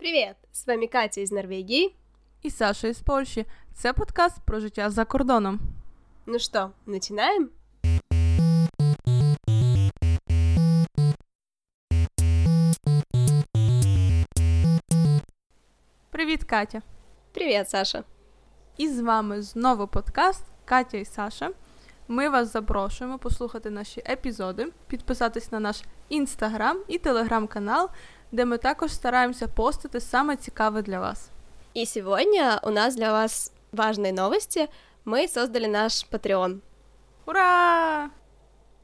Привет! З вами Катя із Норвегії. І Саша із Польщі. Це подкаст про життя за кордоном. Ну що, починаємо? Привіт, Катя. Привіт, Саша. І з вами знову подкаст Катя і Саша. Ми вас запрошуємо послухати наші епізоди, підписатись на наш інстаграм і телеграм-канал, де ми також стараємося постити саме цікаве для вас. И сегодня у нас для вас важные новости. Мы создали наш Patreon. Ура!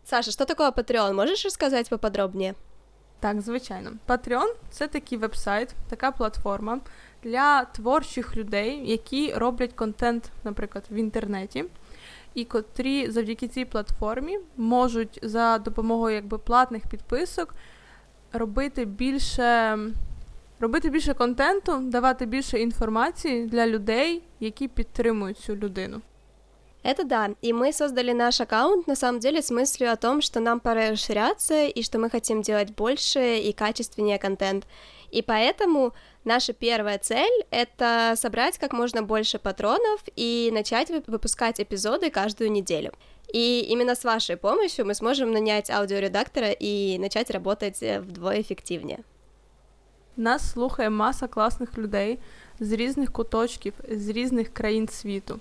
Саша, что такое Patreon? Можешь рассказать поподробнее? Так, звичайно. Patreon – це такий вебсайт, така платформа для творчих людей, які роблять контент, наприклад, в інтернеті, і котрі завдяки цій платформі можуть за допомогою якби платних підписок робити більше. Робити більше контенту, давати більше інформації для людей, які підтримують цю людину. Это да, и мы создали наш аккаунт на самом деле с мыслью о том, что нам пора расширяться и что мы хотим делать больше и качественнее контент. И поэтому наша первая цель — это собрать как можно больше патронов и начать выпускать эпизоды каждую неделю. И именно с вашей помощью мы сможем нанять аудиоредактора и начать работать вдвое эффективнее. Нас слухає маса класних людей з різних куточків, з різних країн світу.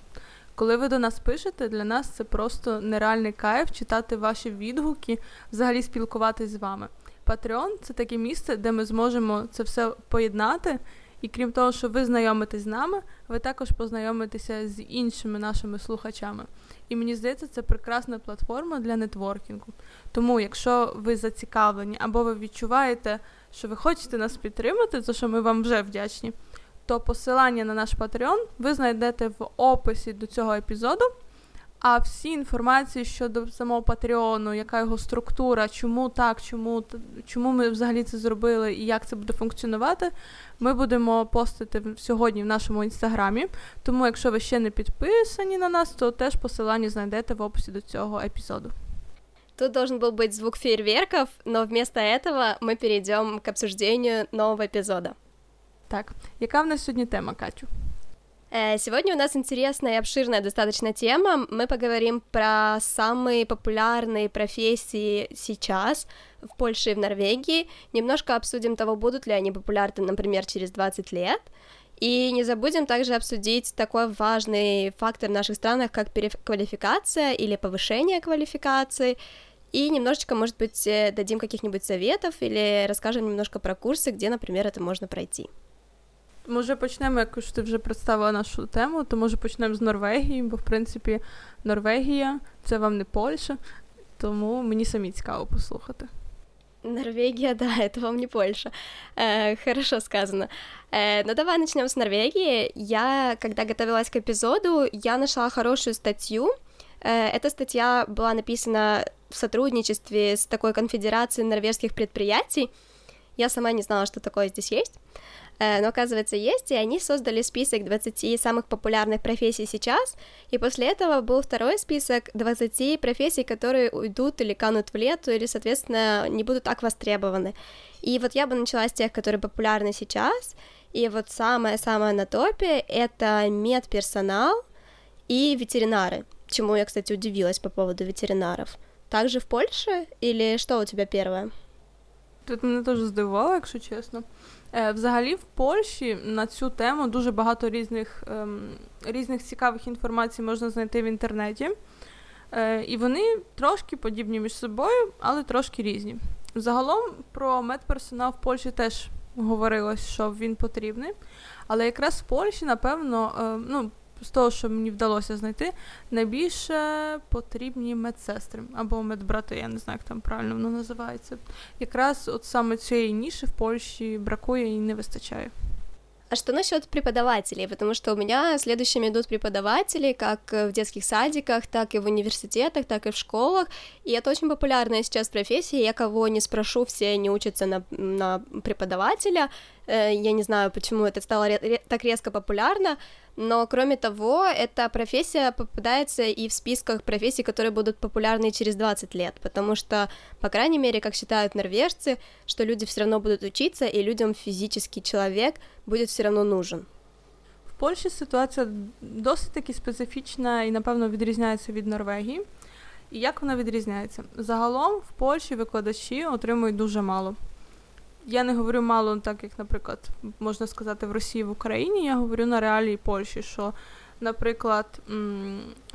Коли ви до нас пишете, для нас це просто нереальний кайф читати ваші відгуки, взагалі спілкуватись з вами. Patreon – це таке місце, де ми зможемо це все поєднати. І крім того, що ви знайомитесь з нами, ви також познайомитеся з іншими нашими слухачами. І мені здається, це прекрасна платформа для нетворкінгу. Тому, якщо ви зацікавлені або ви відчуваєте, що ви хочете нас підтримати, за що ми вам вже вдячні, то посилання на наш Patreon ви знайдете в описі до цього епізоду. А всі інформації щодо самого Патреону, яка його структура, чому так, чому чому ми взагалі це зробили і як це буде функціонувати, ми будемо постити сьогодні в нашому інстаграмі. Тому, якщо ви ще не підписані на нас, то теж посилання знайдете в описі до цього епізоду. Тут должен был быть звук фейерверков, но вместо этого мы перейдем к обсуждению нового эпизода. Так, яка в нас сьогодні тема, Катю? Э, сегодня у нас интересная и обширная достаточно тема. Мы поговорим про самые популярные профессии сейчас в Польше и в Норвегии. Немножко обсудим того, будут ли они популярны, например, через 20 лет. И не забудем также обсудить такой важный фактор в наших странах, как переквалификация или повышение квалификации. И немножечко, может быть, э, дадим каких-нибудь советов или расскажем немножко про курсы, где, например, это можно пройти. Може почнемо, якось ти вже представила нашу тему, то може почнемо з Норвегії, бо в принципі Норвегія це вам не Польща, тому мені самі цікаво послухати. Норвегия, да, это вам не Польша. Э, хорошо сказано. Э, ну давай начнем с Норвегии. Я, когда готовилась к эпизоду, я нашла хорошую статью. Э, эта статья была написана в сотрудничестве с такой конфедерацией норвежских предприятий. Я сама не знала, что такое здесь есть. Э, но оказывается есть, и они создали список 20 самых популярных профессий сейчас, и после этого был второй список 20 профессий, которые уйдут или канут в лету, или, соответственно, не будут так востребованы. И вот я бы начала с тех, которые популярны сейчас, и вот самое-самое на топе — это медперсонал и ветеринары, чему я, кстати, удивилась по поводу ветеринаров. Также в Польше, или что у тебя первое? Тут мене теж здивувало, якщо чесно. Е, взагалі, в Польщі на цю тему дуже багато різних ем, різних цікавих інформацій можна знайти в інтернеті. Е, і вони трошки подібні між собою, але трошки різні. Загалом про медперсонал в Польщі теж говорилось, що він потрібний. Але якраз в Польщі, напевно, е, ну, з того, що мені вдалося знайти, найбільше потрібні медсестри або медбрати, я не знаю, як там правильно воно називається. Якраз от саме цієї ніші в Польщі бракує і не вистачає. А что насчет преподавателей? Потому что у меня следующими идут преподаватели как в детских садиках, так и в университетах, так и в школах. И это очень популярная сейчас профессия. Я кого не спрошу, все не учатся на, на преподавателя. Э, я не знаю, почему это стало так резко популярно, но кроме того, эта профессия попадается и в списках профессий, которые будут популярны через 20 лет, потому что, по крайней мере, как считают норвежцы, что люди все равно будут учиться, и людям физический человек будет все равно нужен. В Польщі ситуація досить таки специфічна і, напевно, відрізняється від Норвегії. І як вона відрізняється? Загалом в Польщі викладачі отримують дуже мало. Я не говорю мало, так як, наприклад, можна сказати, в Росії в Україні. Я говорю на реалії Польщі, що, наприклад,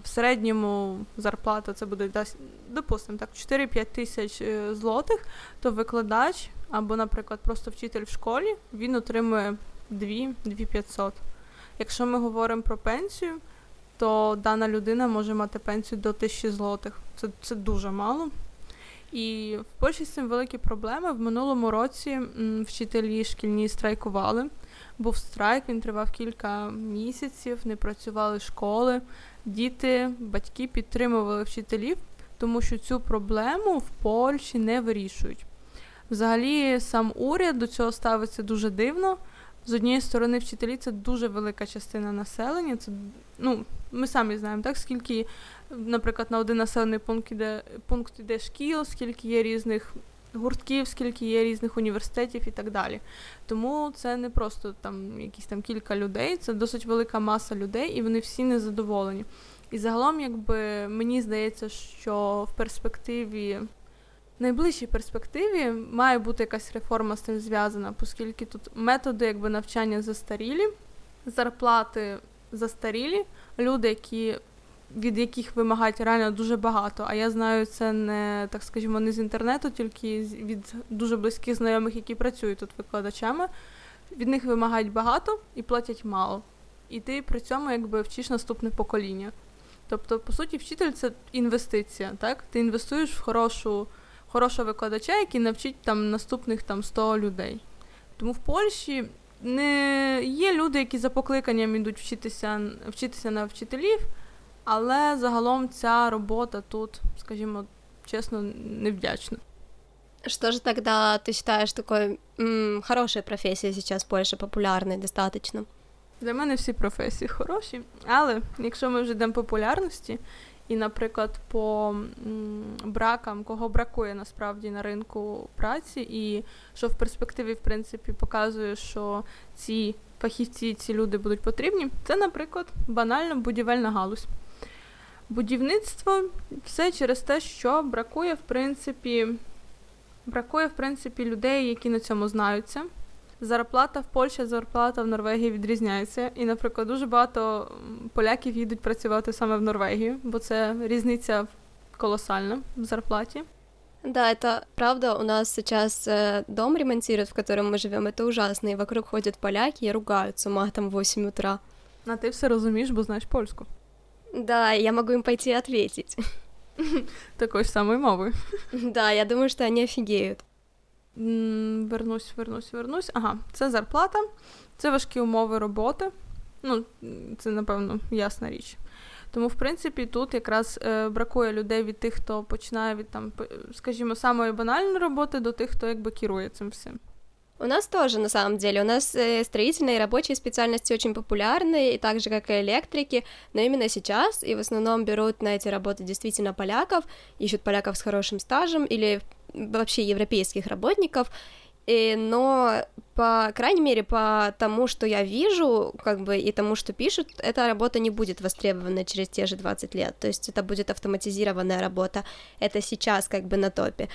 в середньому зарплата це буде допустимо, так, 4-5 тисяч е, злотих, то викладач або, наприклад, просто вчитель в школі він отримує 2-500. Якщо ми говоримо про пенсію, то дана людина може мати пенсію до 1000 злотих. Це, Це дуже мало. І в Польщі з цим великі проблеми. В минулому році вчителі шкільні страйкували. Був страйк, він тривав кілька місяців, не працювали школи. Діти, батьки підтримували вчителів, тому що цю проблему в Польщі не вирішують. Взагалі, сам уряд до цього ставиться дуже дивно. З однієї сторони, вчителі це дуже велика частина населення. Це ну, ми самі знаємо, так скільки наприклад, на один населений пункт іде пункт іде шкіл, скільки є різних гуртків, скільки є різних університетів і так далі. Тому це не просто там якісь там кілька людей, це досить велика маса людей, і вони всі незадоволені. І загалом, якби мені здається, що в перспективі. Найближчій перспективі має бути якась реформа з цим зв'язана, оскільки тут методи якби навчання застарілі, зарплати застарілі, люди, які від яких вимагають реально дуже багато. А я знаю це не так скажімо, не з інтернету, тільки від дуже близьких знайомих, які працюють тут викладачами. Від них вимагають багато і платять мало. І ти при цьому якби вчиш наступне покоління. Тобто, по суті, вчитель це інвестиція. так? Ти інвестуєш в хорошу, хорошого викладача, який навчить там наступних там 100 людей. Тому в Польщі не є люди, які за покликанням йдуть вчитися, вчитися на вчителів. Але загалом ця робота тут, скажімо, чесно, невдячна. Что же тогда ты считаешь такой м, хорошей профессией сейчас в Польше, популярной достаточно? Для мене всі професії хороші, але якщо ми вже йдемо популярності, і, наприклад, по бракам, кого бракує насправді на ринку праці, і що в перспективі, в принципі, показує, що ці фахівці, ці люди будуть потрібні, це, наприклад, банальна будівельна галузь. Будівництво все через те, що бракує, в принципі, бракує, в принципі, людей, які на цьому знаються. Зарплата в Польщі, зарплата в Норвегії відрізняється. І, наприклад, дуже багато поляків їдуть працювати саме в Норвегію, бо це різниця колоссальна в зарплаті. Да, это правда. У нас сейчас э, дом ремонтируют, в котором мы живем. Это ужасно. И вокруг ходят поляки и ругаются матом в 8 утра. А ти все розумієш, бо знаєш польську. Да, я могу им пойти ответить. Такой же самой мовы. Да, я думаю, что они офігеють. Вернусь, вернусь, вернусь. Ага, це зарплата, це важкі умови роботи. Ну, це, напевно, ясна річ. Тому, в принципі, тут якраз е, бракує людей від тих, хто починає від там, скажімо, самої банальної роботи до тих, хто якби керує цим всім. У нас тоже, на самом деле, у нас э, строительные и рабочие специальности очень популярны, и так же, как и электрики, но именно сейчас, и в основном берут на эти работы действительно поляков, ищут поляков с хорошим стажем или вообще европейских работников, и, но, по крайней мере, по тому, что я вижу, как бы, и тому, что пишут, эта работа не будет востребована через те же 20 лет, то есть это будет автоматизированная работа, это сейчас как бы на топе.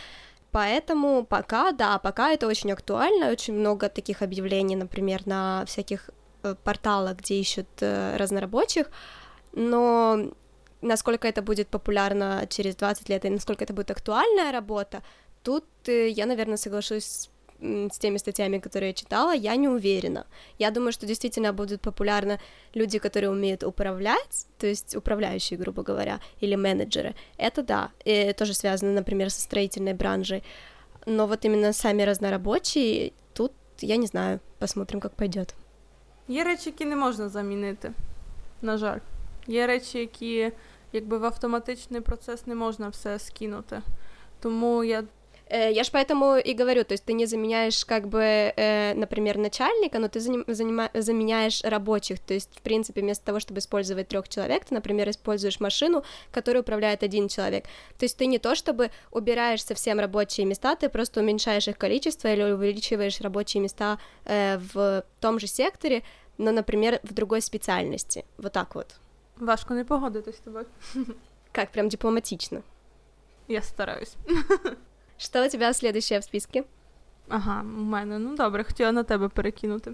Поэтому пока, да, пока это очень актуально, очень много таких объявлений, например, на всяких э, порталах, где ищут э, разнорабочих, но насколько это будет популярно через 20 лет и насколько это будет актуальная работа, тут э, я, наверное, соглашусь с теми статьями, которые я читала, я не уверена. Я думаю, что действительно будут популярны люди, которые умеют управлять, то есть управляющие, грубо говоря, или менеджеры. Это да, и тоже связано, например, со строительной бранжей. Но вот именно сами разнорабочие, тут я не знаю, посмотрим, как пойдет. Є речі, які не можна замінити, на жаль. Є речі, які якби в автоматичний процес не можна все скинути. Тому я Э, я ж поэтому и говорю, то есть ты не заменяешь как бы, э, например, начальника, но ты занима- заменяешь рабочих, то есть, в принципе, вместо того, чтобы использовать трех человек, ты, например, используешь машину, которую управляет один человек. То есть ты не то, чтобы убираешь совсем рабочие места, ты просто уменьшаешь их количество или увеличиваешь рабочие места э, в том же секторе, но, например, в другой специальности. Вот так вот. Важко не погодитись з тобою. Как, прям дипломатично. Я стараюсь. Що у тебе следующее в списке? Ага, у мене. Ну добре, хотіла на тебе перекинути.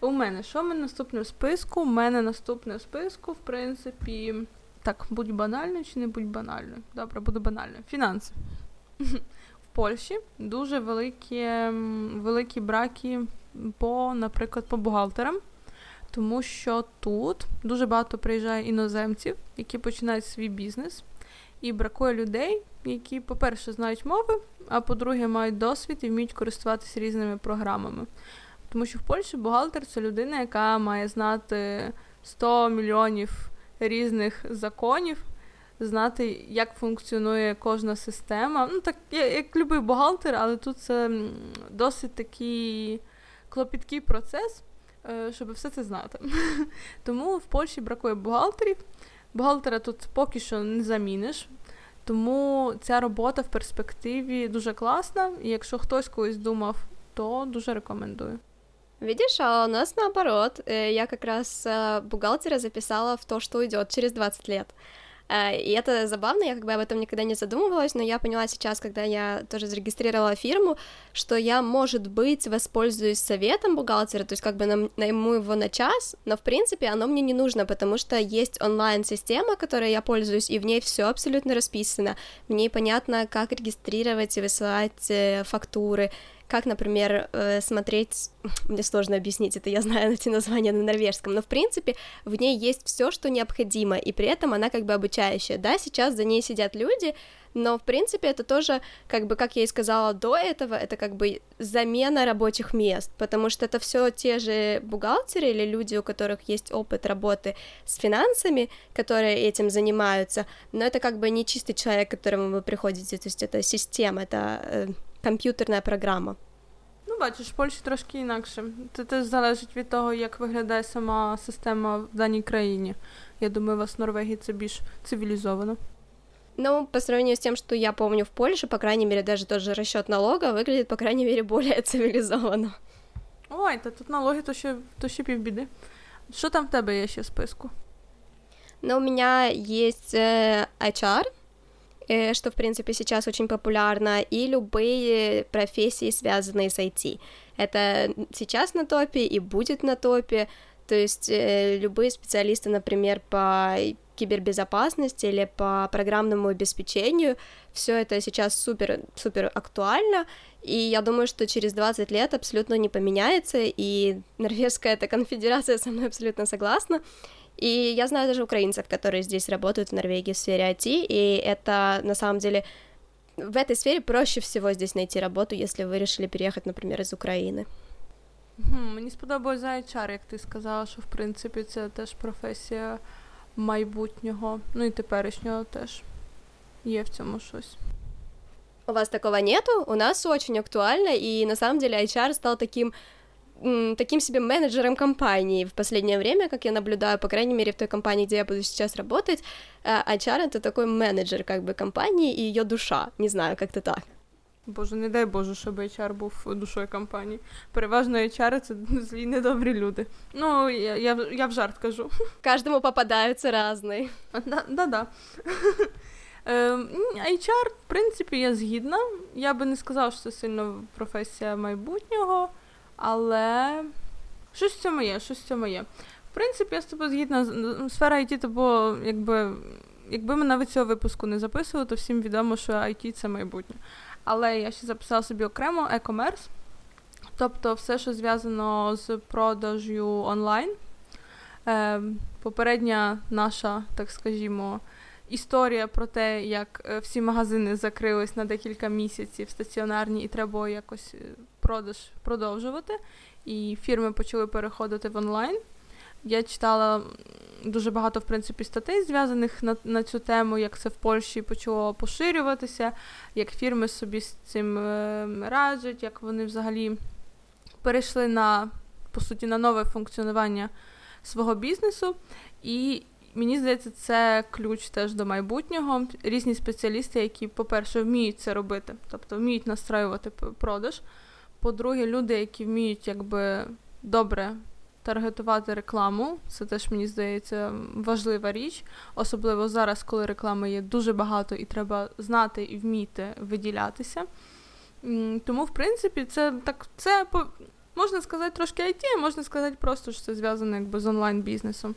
У мене, що в мене наступне в списку? У мене наступне в списку, в принципі. Так, будь банальною чи не будь банальною? Добре, буду банальною. Фінанси. В Польщі дуже великі великі браки по, наприклад, по бухгалтерам, тому що тут дуже багато приїжджає іноземців, які починають свій бізнес, і бракує людей, які, по-перше, знають мови, а по-друге, мають досвід і вміють користуватися різними програмами. Тому що в Польщі бухгалтер це людина, яка має знати 100 мільйонів різних законів, знати, як функціонує кожна система. Ну, так, як любий бухгалтер, але тут це досить такий клопіткий процес, е, щоб все це знати. Тому в Польщі бракує бухгалтерів. Бухгалтера тут поки що не заміниш. Тому ця робота в перспективі дуже класна, і якщо хтось колись думав, то дуже рекомендую. Видишь, а у нас наоборот. Э, я как раз э, бухгалтера записала в то, что уйдет через 20 лет. Э, и это забавно, я как бы об этом никогда не задумывалась, но я поняла сейчас, когда я тоже зарегистрировала фирму, что я, может быть, воспользуюсь советом бухгалтера, то есть как бы найму его на час, но в принципе оно мне не нужно, потому что есть онлайн-система, которой я пользуюсь, и в ней все абсолютно расписано. В ней понятно, как регистрировать и высылать э, фактуры, как, например, э, смотреть, мне сложно объяснить это, я знаю эти названия на норвежском, но в принципе в ней есть все, что необходимо, и при этом она как бы обучающая, да, сейчас за ней сидят люди, но в принципе это тоже, как бы, как я и сказала до этого, это как бы замена рабочих мест, потому что это все те же бухгалтеры или люди, у которых есть опыт работы с финансами, которые этим занимаются, но это как бы не чистый человек, к которому вы приходите, то есть это система, это э, комп'ютерна програма. Ну, бачиш, в Польщі трошки інакше. Це теж залежить від того, як виглядає сама система в даній країні. Я думаю, у вас в Норвегії це більш цивілізовано. Ну, по сравнению с тем, что я помню в Польше, по крайней мере, даже тот же расчет налога выглядит, по крайней мере, более цивилизованно. Ой, та тут налоги то ще, то ще півбіди. Що там в тебе є ще в списку? Ну, у меня есть э, HR, Э, что, в принципе, сейчас очень популярно, и любые профессии, связанные с IT. Это сейчас на топе и будет на топе, то есть э, любые специалисты, например, по кибербезопасности или по программному обеспечению, все это сейчас супер, супер актуально, и я думаю, что через 20 лет абсолютно не поменяется, и норвежская эта конфедерация со мной абсолютно согласна, и я знаю даже украинцев, которые здесь работают в Норвегии в сфере IT, и это на самом деле в этой сфере проще всего здесь найти работу, если вы решили переехать, например, из України. Хм, Мені сподобалося HR, як ти сказала, що в принципі це теж професія майбутнього, ну і теперішнього теж є в цьому щось. У вас такого нету? У нас очень актуально, и на самом деле HR стал таким таким себе менеджером компании в последнее время, как я наблюдаю, по крайней мере, в той компании, где я буду сейчас работать, HR — это такой менеджер как бы компании и ее душа, не знаю, как-то так. Боже, не дай Боже, щоб HR був душою компанії. Переважно HR — це злі недобрі люди. Ну, я я, я в жарт кажу. Кожному попадаються різні. Да-да. HR, в принципі, я згідна. Я би не сказала, що це сильно професія майбутнього. Але щось в цьому є, щось в цьому є. В принципі, я з тобою згідна. Сфера IT, тобто, якби якби ми навіть цього випуску не записували, то всім відомо, що IT це майбутнє. Але я ще записала собі окремо e-commerce, тобто все, що зв'язано з продажю онлайн. Е, Попередня наша, так скажімо, історія про те, як е, всі магазини закрились на декілька місяців стаціонарні, і треба якось е, продаж продовжувати. І фірми почали переходити в онлайн. Я читала дуже багато, в принципі, статей, зв'язаних на на цю тему, як це в Польщі почало поширюватися, як фірми собі з цим е, раджать, як вони взагалі перейшли на, по суті, на нове функціонування свого бізнесу. І мені здається, це ключ теж до майбутнього. Різні спеціалісти, які, по-перше, вміють це робити, тобто вміють настраювати продаж. По-друге, люди, які вміють якби добре таргетувати рекламу, це теж мені здається важлива річ, особливо зараз, коли реклами є дуже багато і треба знати і вміти виділятися. Тому, в принципі, це так, це можна сказати трошки IT, а можна сказати просто, що це зв'язано якби з онлайн-бізнесом.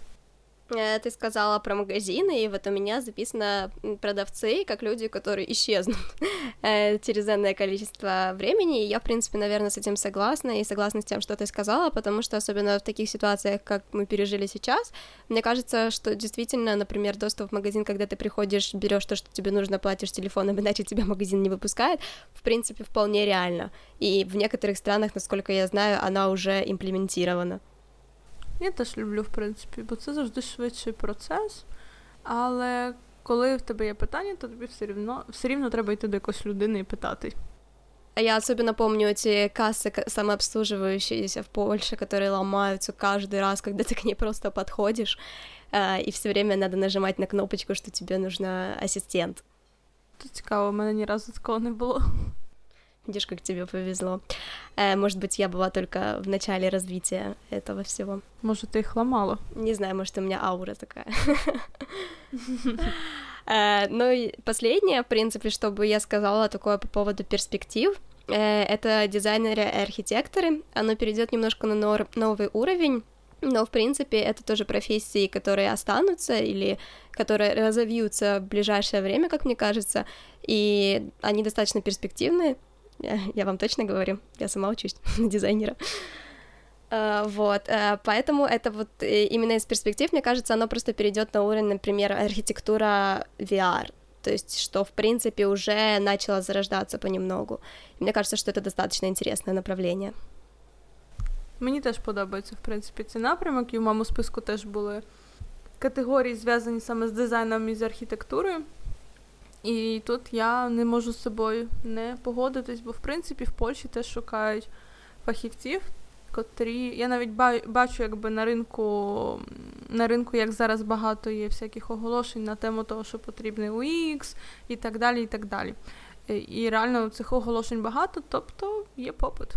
Э, ты сказала про магазины, и вот у меня записано продавцы как люди, которые исчезнут э, через энное количество времени, и я, в принципе, наверное, с этим согласна, и согласна с тем, что ты сказала, потому что особенно в таких ситуациях, как мы пережили сейчас, мне кажется, что действительно, например, доступ в магазин, когда ты приходишь, берешь то, что тебе нужно, платишь телефоном, иначе тебя магазин не выпускает, в принципе, вполне реально, и в некоторых странах, насколько я знаю, она уже имплементирована. Я теж люблю, в принципі, бо це завжди швидший процес. Але коли в тебе є питання, то тобі все рівно все рівно треба йти до якоїсь людини і питати. А я особенно помню эти кассы самообслуживающиеся в Польше, которые ломаются каждый раз, когда ты к ней просто подходишь, и все время надо нажимать на кнопочку, что тебе нужна ассистент. Це цікаво, у мене ні разу такого не було. Видишь, как тебе повезло. Э, может быть, я была только в начале развития этого всего. Может, ты их ломала? Не знаю, может, у меня аура такая. Э, ну и последнее, в принципе, чтобы я сказала такое по поводу перспектив, э, это дизайнеры и архитекторы. Оно перейдет немножко на новый уровень, но, в принципе, это тоже профессии, которые останутся или которые разовьются в ближайшее время, как мне кажется, и они достаточно перспективные, я, вам точно говорю, я сама учусь на дизайнера. Uh, вот, uh, поэтому это вот э, именно из перспектив, мне кажется, оно просто перейдет на уровень, например, архитектура VR, то есть что, в принципе, уже начало зарождаться понемногу. И мне кажется, что это достаточно интересное направление. Мені теж подобається, в принципі, цей напрямок, і в моєму списку теж були категорії, зв'язані саме з дизайном і з архітектурою. І тут я не можу з собою не погодитись, бо в принципі в Польщі теж шукають фахівців, котрі. Я навіть бачу, якби на ринку, на ринку, як зараз багато є всяких оголошень на тему того, що потрібний UX і так далі. І так далі. І реально цих оголошень багато, тобто є попит.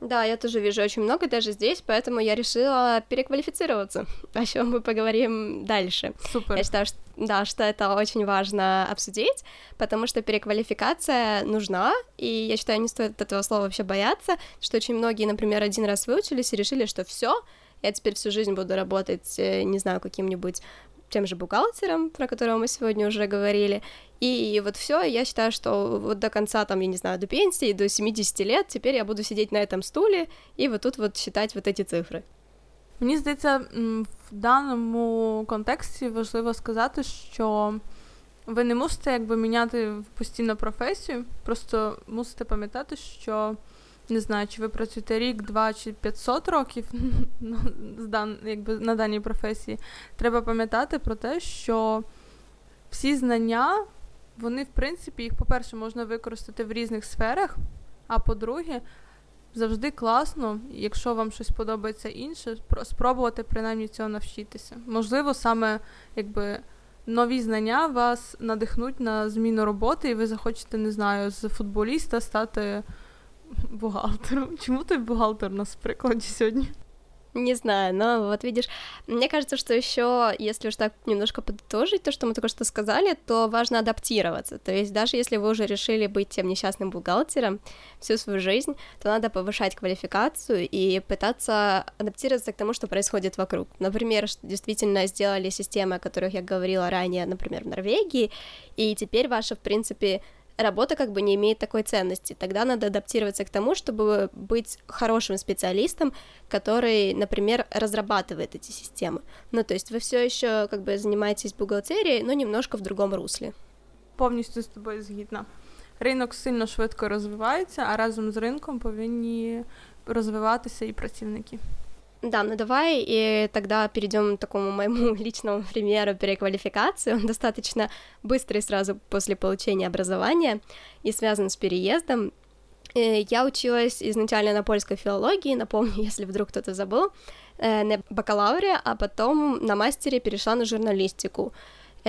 Да, я тоже вижу очень много даже здесь, поэтому я решила переквалифицироваться, о чем мы поговорим дальше. Супер. Я считаю, что, да, что это очень важно обсудить, потому что переквалификация нужна, и я считаю, не стоит этого слова вообще бояться, что очень многие, например, один раз выучились и решили, что все, я теперь всю жизнь буду работать, э, не знаю, каким-нибудь тем же бухгалтером, про которого мы сегодня уже говорили. И вот все, я считаю, что вот до конца, там, я не знаю, до пенсии, до 70 лет, теперь я буду сидеть на этом стуле и вот тут вот считать вот эти цифри. Мені здається, в даному контексті важливо сказати, що ви не мусите якби міняти постійно професію, просто мусите пам'ятати, що не знаю, чи ви працюєте рік, два чи 500 років якби, на даній професії, треба пам'ятати про те, що всі знання, вони, в принципі, їх, по-перше, можна використати в різних сферах, а по-друге, завжди класно, якщо вам щось подобається інше, спробувати принаймні цього навчитися. Можливо, саме якби. Нові знання вас надихнуть на зміну роботи, і ви захочете, не знаю, з футболіста стати бухгалтером. Чему ты бухгалтер у нас в сегодня? Не знаю, но вот видишь, мне кажется, что еще, если уж так немножко подытожить то, что мы только что сказали, то важно адаптироваться. То есть даже если вы уже решили быть тем несчастным бухгалтером всю свою жизнь, то надо повышать квалификацию и пытаться адаптироваться к тому, что происходит вокруг. Например, действительно сделали системы, о которых я говорила ранее, например, в Норвегии, и теперь ваша, в принципе, работа как бы не имеет такой ценности. Тогда надо адаптироваться к тому, чтобы быть хорошим специалистом, который, например, разрабатывает эти системы. Ну, то есть вы все еще как бы занимаетесь бухгалтерией, но немножко в другом руслі. Повністю з тобою згідна. Ринок сильно швидко розвивається, а разом з ринком повинні розвиватися і працівники. Да, ну давай и тогда перейдем к такому моему личному примеру переквалификации. Он достаточно быстрый сразу после получения образования и связан с переездом. Э, я училась изначально на польской филологии, напомню, если вдруг кто-то забыл, э, на бакалавре, а потом на мастере перешла на журналистику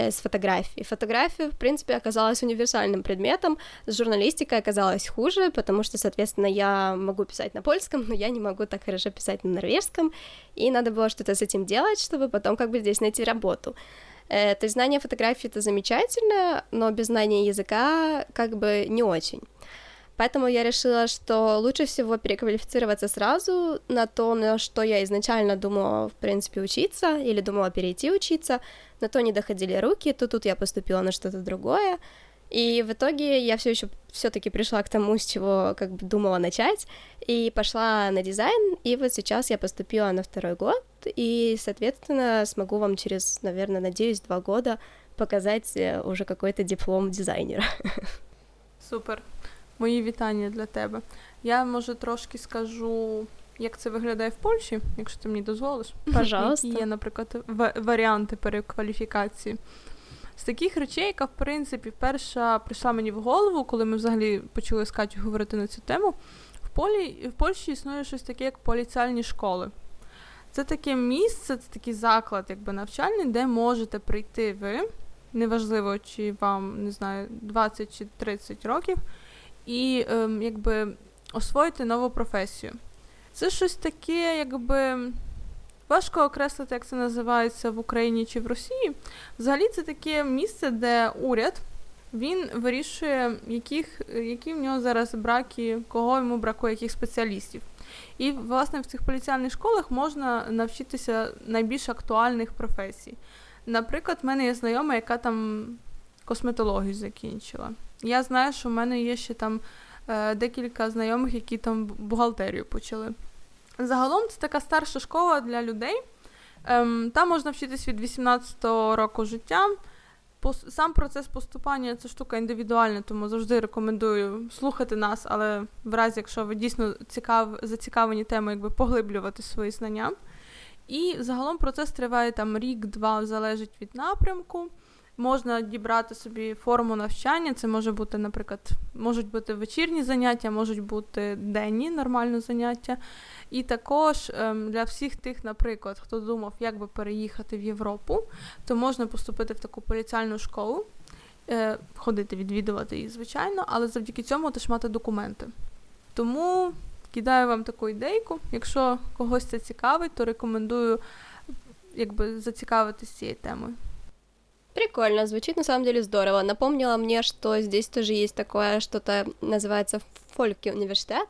с фотографией. Фотография, в принципе, оказалась универсальным предметом, с журналистикой оказалось хуже, потому что, соответственно, я могу писать на польском, но я не могу так хорошо писать на норвежском, и надо было что-то с этим делать, чтобы потом как бы здесь найти работу. То есть знание фотографии — это замечательно, но без знания языка как бы не очень. Поэтому я решила, что лучше всего переквалифицироваться сразу на то, на что я изначально думала, в принципе, учиться, или думала перейти учиться, на то не доходили руки, то тут я поступила на что-то другое, и в итоге я все еще все-таки пришла к тому, с чего как бы думала начать, и пошла на дизайн, и вот сейчас я поступила на второй год, и, соответственно, смогу вам через, наверное, надеюсь, два года показать э, уже какой-то диплом дизайнера. Супер. Мої вітання для тебе. Я може трошки скажу, як це виглядає в Польщі, якщо ти мені дозволиш. Пожалуйста. Які є, наприклад, варіанти перекваліфікації. З таких речей, яка, в принципі, перша прийшла мені в голову, коли ми взагалі почали з Катю говорити на цю тему. В Полі, в Польщі існує щось таке, як поліціальні школи. Це таке місце, це такий заклад, якби навчальний, де можете прийти ви, неважливо, чи вам не знаю, 20 чи 30 років і ем, якби освоїти нову професію. Це щось таке, якби. Важко окреслити, як це називається в Україні чи в Росії. Взагалі, це таке місце, де уряд він вирішує, яких, які в нього зараз браки, кого йому бракує, яких спеціалістів. І, власне, в цих поліціальних школах можна навчитися найбільш актуальних професій. Наприклад, в мене є знайома, яка там косметологію закінчила. Я знаю, що в мене є ще там декілька знайомих, які там бухгалтерію почали. Загалом це така старша школа для людей. Ем, Там можна вчитись від 18-го року життя. Сам процес поступання це штука індивідуальна, тому завжди рекомендую слухати нас, але в разі, якщо ви дійсно цікав, зацікавлені темою, якби поглиблювати свої знання. І загалом процес триває там рік-два, залежить від напрямку. Можна дібрати собі форму навчання. Це може бути, наприклад, можуть бути вечірні заняття, можуть бути денні нормальні заняття. І також ем, для всіх тих, наприклад, хто думав, як би переїхати в Європу, то можна поступити в таку поліціальну школу, е, ходити, відвідувати її, звичайно, але завдяки цьому теж мати документи. Тому кидаю вам таку ідейку. Якщо когось це цікавить, то рекомендую якби зацікавитись цією темою. Прикольно, звучит на самом деле здорово. Напомнила мне, что здесь тоже есть такое что-то, называется Фольки университет,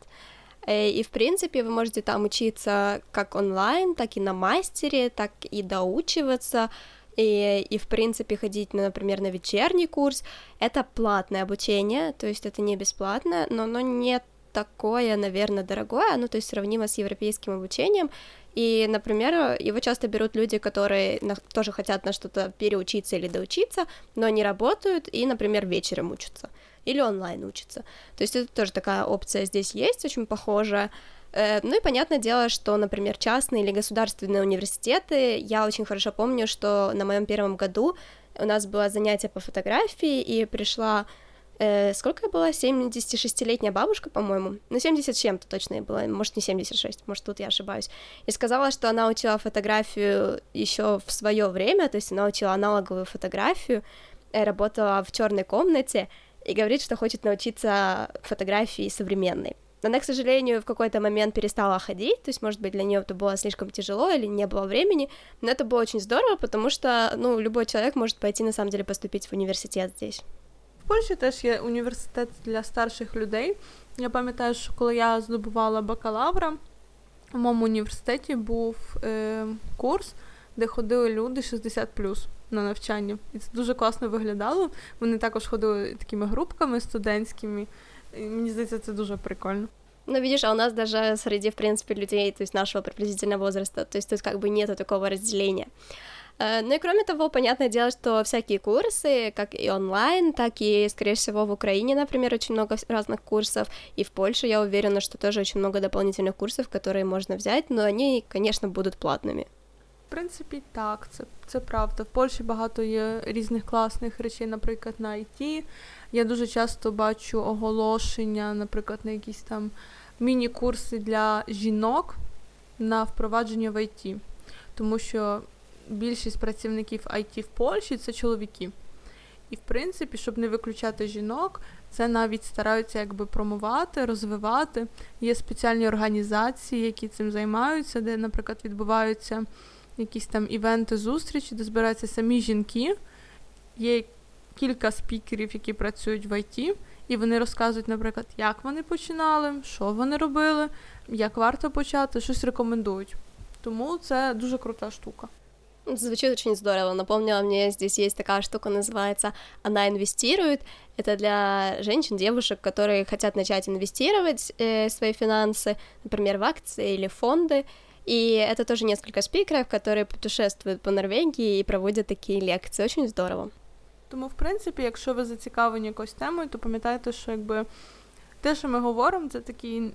э, и, в принципе, вы можете там учиться как онлайн, так и на мастере, так и доучиваться, и, и в принципе, ходить, например, на вечерний курс. Это платное обучение, то есть это не бесплатно, но оно не такое, наверное, дорогое, ну, то есть сравнимо с европейским обучением, и, например, его часто берут люди, которые тоже хотят на что-то переучиться или доучиться, но не работают и, например, вечером учатся или онлайн учатся. То есть это тоже такая опция здесь есть, очень похожая. Э, ну и понятное дело, что, например, частные или государственные университеты, я очень хорошо помню, что на моем первом году у нас было занятие по фотографии, и пришла э, сколько я была? 76-летняя бабушка, по-моему. Ну, 70 с чем-то точно я была, может, не 76, может, тут я ошибаюсь. И сказала, что она учила фотографию еще в свое время, то есть она учила аналоговую фотографию, э, работала в черной комнате и говорит, что хочет научиться фотографии современной. Она, к сожалению, в какой-то момент перестала ходить, то есть, может быть, для нее это было слишком тяжело или не было времени, но это было очень здорово, потому что, ну, любой человек может пойти, на самом деле, поступить в университет здесь. Польщі теж є університет для старших людей. Я пам'ятаю, що коли я здобувала бакалавра, у моєму університеті був е, курс, де ходили люди 60 на навчання. І це дуже класно виглядало. Вони також ходили такими групками студентськими. І мені здається, це дуже прикольно. Ну, видишь, а у нас даже среди, в принципе, людей, то есть нашего приблизительного возраста, то есть тут как бы нету такого разделения. Э, ну и кроме того, понятное дело, что всякие курсы, как и онлайн, так и, скорее всего, в Украине, например, очень много разных курсов, и в Польше, я уверена, что тоже очень много дополнительных курсов, которые можно взять, но они, конечно, будут платными. В принципі, так, це це правда. В Польщі багато є різних класних речей, наприклад, на IT. Я дуже часто бачу оголошення, наприклад, на якісь там міні-курси для жінок на впровадження в IT. Тому що більшість працівників IT в Польщі це чоловіки. І, в принципі, щоб не виключати жінок, це навіть стараються якби промувати, розвивати. Є спеціальні організації, які цим займаються, де, наприклад, відбуваються якісь там івенти, зустрічі, де збираються самі жінки. Є кілька спікерів, які працюють в ІТ, і вони розказують, наприклад, як вони починали, що вони робили, як варто почати, щось рекомендують. Тому це дуже крута штука. Звучит очень здорово. Напомнила мне, здесь есть такая штука, называется «Она инвестирует». Это для женщин, девушек, которые хотят начать инвестировать э, свои финансы, например, в акции или фонды. И это тоже несколько спикеров, которые путешествуют по Норвегии и проводят такие лекции. Очень здорово. Тому, в принципі, якщо ви зацікавлені якоюсь темою, то пам'ятайте, що якби те, що ми говоримо, це такий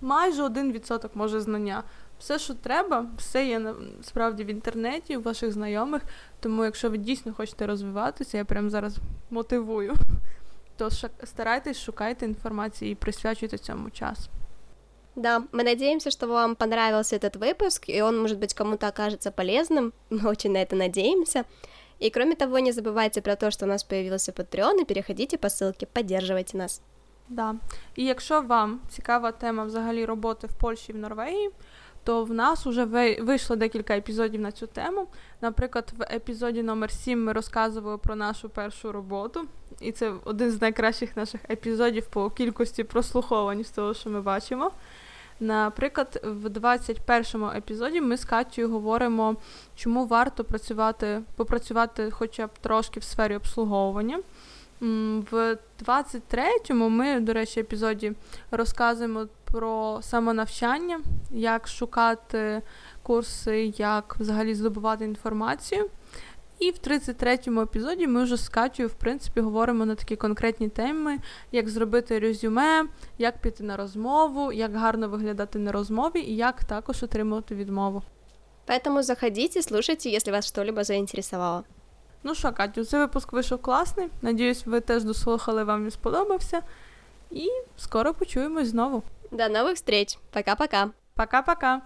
майже один відсоток може знання. Все, що треба, все є справді в інтернеті, у ваших знайомих. Тому, якщо ви дійсно хочете розвиватися, я прямо зараз мотивую, то старайтесь, шукайте інформацію і присвячуйте цьому час. Да, мы надеемся, что вам понравился этот выпуск, и он, может быть, кому-то окажется полезным. Мы очень на это надеемся. И кроме того, не забывайте про то, что у нас появился Patreon, и переходите по ссылке, поддерживайте нас. Да. І якщо вам цікава тема взагалі роботи в Польщі і в Норвегії, то в нас вже вийшло декілька епізодів на цю тему. Наприклад, в епізоді номер 7 ми розказували про нашу першу роботу, і це один з найкращих наших епізодів по кількості прослуховань з того, що ми бачимо. Наприклад, в 21-му епізоді ми з Катєю говоримо, чому варто працювати, попрацювати хоча б трошки в сфері обслуговування. В 23-му ми, до речі, епізоді розказуємо про самонавчання, як шукати курси, як взагалі здобувати інформацію. І в 33-му епізоді ми вже з Катю, в принципі, говоримо на такі конкретні теми, як зробити резюме, як піти на розмову, як гарно виглядати на розмові і як також отримувати відмову. Поэтому заходите, слушайте, если вас что-либо заинтересовало. Ну що, Катю, цей випуск вийшов класний. Надіюсь, ви теж дослухали, вам він сподобався. І скоро почуємось знову. До новых встреч. Пока-пока. Пока-пока.